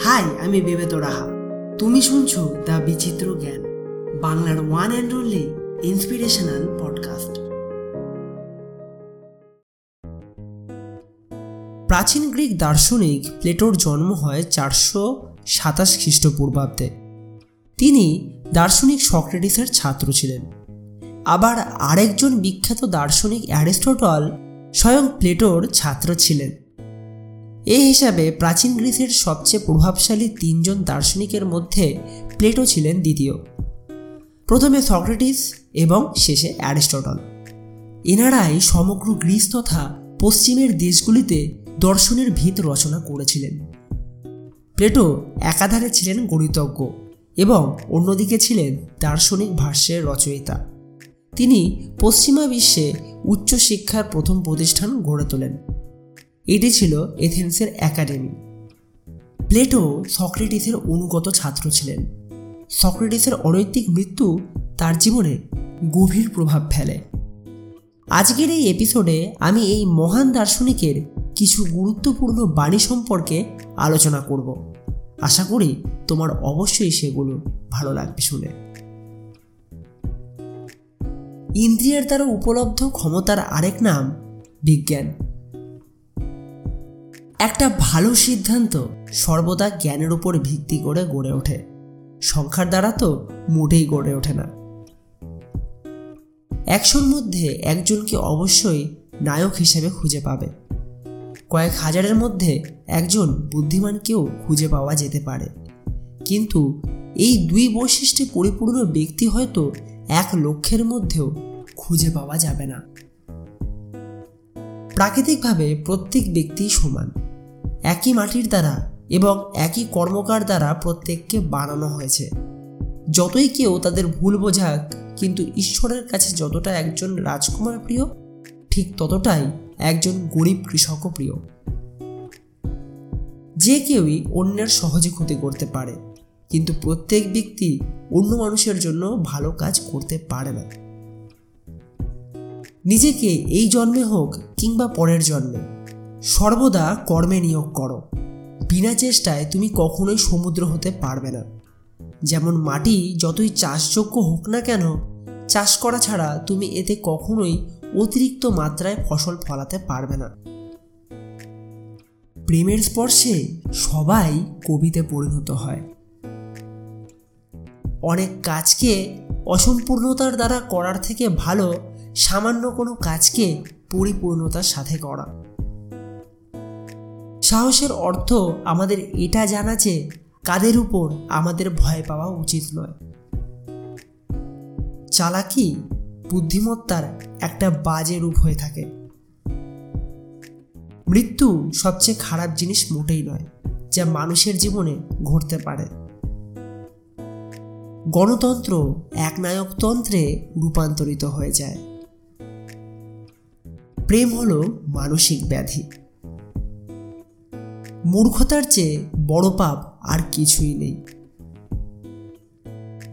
High, আমি বিবেত রাহা তুমি শুনছো দ্য বিচিত্র জ্ঞান, বাংলার one and only inspirational podcast প্রাচীন গ্রিক দার্শনিক প্লেটোর জন্ম হয় চারশো সাতাশ খ্রিস্টপূর্বাব্দে। তিনি দার্শনিক সক্রেটিসের ছাত্র ছিলেন। আবার আরেকজন বিখ্যাত দার্শনিক অ্যারিস্টটল স্বয়ং প্লেটোর ছাত্র ছিলেন। এই হিসাবে প্রাচীন গ্রিসের সবচেয়ে প্রভাবশালী তিনজন দার্শনিকের মধ্যে প্লেটো ছিলেন দ্বিতীয়। প্রথমে সক্রেটিস এবং শেষে অ্যারিস্টটল। এনারাই সমগ্র গ্রিস তথা পশ্চিমের দেশগুলিতে দর্শনের ভিত রচনা করেছিলেন। প্লেটো একাধারে ছিলেন গণিতজ্ঞ এবং অন্যদিকে ছিলেন দার্শনিক ভাষ্যের রচয়িতা। তিনি পশ্চিমা বিশ্বে উচ্চশিক্ষার প্রথম প্রতিষ্ঠান গড়ে তোলেন। এটি ছিল এথেন্সের একাডেমি। প্লেটো সক্রেটিসের অনুগত ছাত্র ছিলেন। সক্রেটিসের অনৈতিক মৃত্যু তার জীবনে গভীর প্রভাব ফেলে। আজকের এই এপিসোডে আমি এই মহান দার্শনিকের কিছু গুরুত্বপূর্ণ বাণী সম্পর্কে আলোচনা করব। আশা করি তোমার অবশ্যই সেগুলো ভালো লাগবে শুনে। ইন্দ্রিয়ের দ্বারা উপলব্ধ ক্ষমতার আরেক নাম বিজ্ঞান। একটা ভালো সিদ্ধান্ত সর্বদা জ্ঞানের উপর ভিত্তি করে গড়ে ওঠে। সংখ্যার দ্বারা তো মোটেই গড়ে ওঠে না। একশোর মধ্যে একজনকে অবশ্যই নায়ক হিসেবে খুঁজে পাবে। কয়েক হাজারের মধ্যে একজন বুদ্ধিমানকেও খুঁজে পাওয়া যেতে পারে। কিন্তু এই দুই বৈশিষ্ট্যে পরিপূর্ণ ব্যক্তি হয়তো এক লক্ষ্যের মধ্যেও খুঁজে পাওয়া যাবে না। প্রাকৃতিকভাবে প্রত্যেক ব্যক্তি সমান। একই মাটির দ্বারা এবং একই কর্মকার দ্বারা প্রত্যেককে বানানো হয়েছে। যতই কেউ তাদের ভুল বোঝাক, কিন্তু ঈশ্বরের কাছে যতটা একজন রাজকুমার প্রিয়, ঠিক ততটাই একজন গরিব কৃষকও প্রিয়। যে কেউই অন্যের সহজে ক্ষতি করতে পারে, কিন্তু প্রত্যেক ব্যক্তি অন্য মানুষের জন্য ভালো কাজ করতে পারে না। নিজেকে এই জন্মে হোক কিংবা পরের জন্মে সর্বদা কর্মে নিয়োগ করো। বিনা চেষ্টায় তুমি কখনোই সমুদ্র হতে পারবে না। যেমন মাটি যতই চাষযোগ্য হোক না কেন, চাষ করা ছাড়া তুমি এতে কখনোই অতিরিক্ত মাত্রায় ফসল ফলাতে পারবে না। প্রেমের স্পর্শে সবাই কবিতে পরিণত হয়। অনেক কাজকে অসম্পূর্ণতার দ্বারা করার থেকে ভালো সামান্য কোনো কাজকে পরিপূর্ণতার সাথে করা। সাহসের অর্থ আমাদের এটা জানা যে কাদের উপর আমাদের ভয় পাওয়া উচিত নয়। চালাকি বুদ্ধিমত্তার একটা বাজে রূপ হয়ে থাকে। মৃত্যু সবচেয়ে খারাপ জিনিস মোটেই নয়, যা মানুষের জীবনে ঘটতে পারে। গণতন্ত্র একনায়কতন্ত্রে রূপান্তরিত হয়ে যায়। প্রেম হলো মানসিক ব্যাধি। মূর্খতার চেয়ে বড় পাপ আর কিছুই নেই।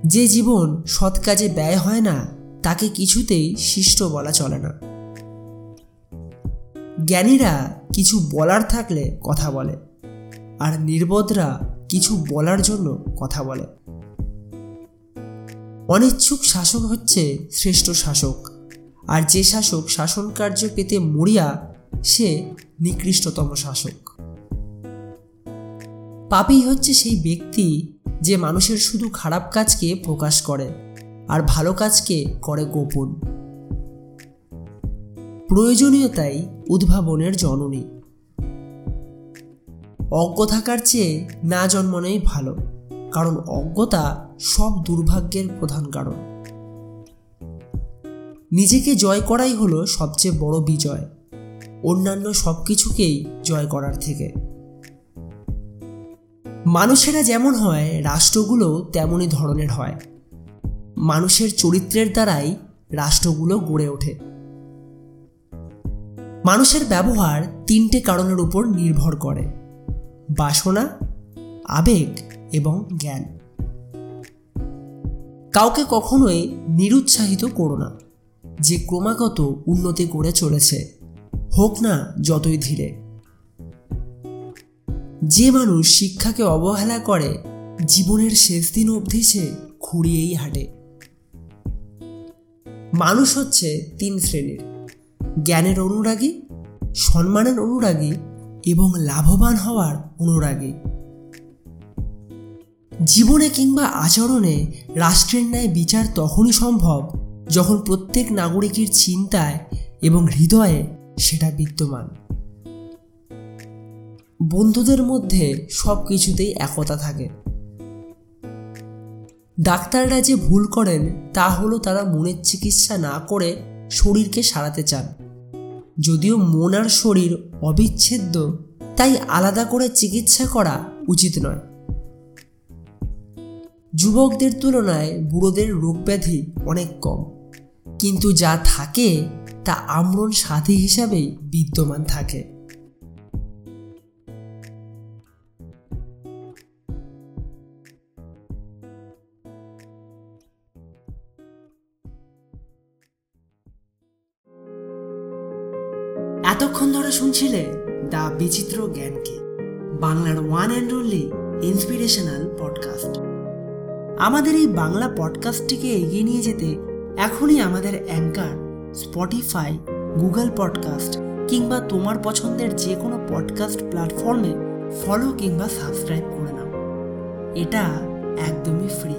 যে জীবন সৎ কাজে ব্যয় হয় না, তাকে কিছুতেই শিষ্ট বলা চলে না। জ্ঞানীরা কিছু বলার থাকলে কথা বলে, আর নির্বোধরা কিছু বলার জন্য কথা বলে। অনিচ্ছুক শাসক হচ্ছে শ্রেষ্ঠ শাসক, আর যে শাসক শাসন কার্য পেতে মরিয়া, সে নিকৃষ্টতম শাসক। পাপই হচ্ছে সেই ব্যক্তি যে মানুষের শুধু খারাপ কাজকে প্রকাশ করে আর ভালো কাজকে করে গোপন। প্রয়োজনীয়তাই উদ্ভাবনের জননী। অজ্ঞ থাকার চেয়ে না জন্মানোই ভালো, কারণ অজ্ঞতা সব দুর্ভাগ্যের প্রধান কারণ। নিজেকে জয় করাই হলো সবচেয়ে বড় বিজয়, অন্যান্য সব কিছুকেই জয় করার থেকে। মানুষেরা যেমন হয়, রাষ্ট্রগুলো তেমনই ধরনের হয়। মানুষের চরিত্রের দ্বারাই রাষ্ট্রগুলো গড়ে ওঠে। মানুষের ব্যবহার তিনটে কারণের উপর নির্ভর করে, বাসনা, আবেগ এবং জ্ঞান। কাউকে কখনোই নিরুৎসাহিত করো না, যে ক্রমাগত উন্নতি করে চলেছে, হোক না যতই ধীরে। যে মানুষ শিক্ষাকে অবহেলা করে, জীবনের শেষ দিন অবধি সে খুঁড়িয়েই হাঁটে। মানুষ হচ্ছে তিন শ্রেণির। জ্ঞানের অনুরাগী, সম্মানের অনুরাগী এবং লাভবান হওয়ার অনুরাগী। জীবনে কিংবা আচরণে রাষ্ট্রের ন্যায় বিচার তখনই সম্ভব যখন প্রত্যেক নাগরিকের চিন্তায় এবং হৃদয়ে সেটা বিদ্যমান। বন্ধুদের মধ্যে সব কিছুতেই একতা থাকে। ডাক্তাররা যে ভুল করেন, তা হলো তারা মনের চিকিৎসা না করে শরীরকে সারাতে চান। যদিও মন আর শরীর অবিচ্ছেদ্য, তাই আলাদা করে চিকিৎসা করা উচিত নয়। যুবকদের তুলনায় বুড়োদের রোগ ব্যাধি অনেক কম। কিন্তু যা থাকে, তা আমরণ সাথী হিসাবেই বিদ্যমান থাকে। এতক্ষণ ধরে শুনছিলে দ্য বিচিত্র জ্ঞানকে, বাংলার one and only inspirational podcast আমাদের এই বাংলা পডকাস্টটিকে এগিয়ে নিয়ে যেতে এখনই আমাদের অ্যাঙ্কার স্পটিফাই গুগল পডকাস্ট কিংবা তোমার পছন্দের যে কোনো পডকাস্ট প্ল্যাটফর্মে ফলো কিংবা সাবস্ক্রাইব করে নাও। এটা একদমই ফ্রি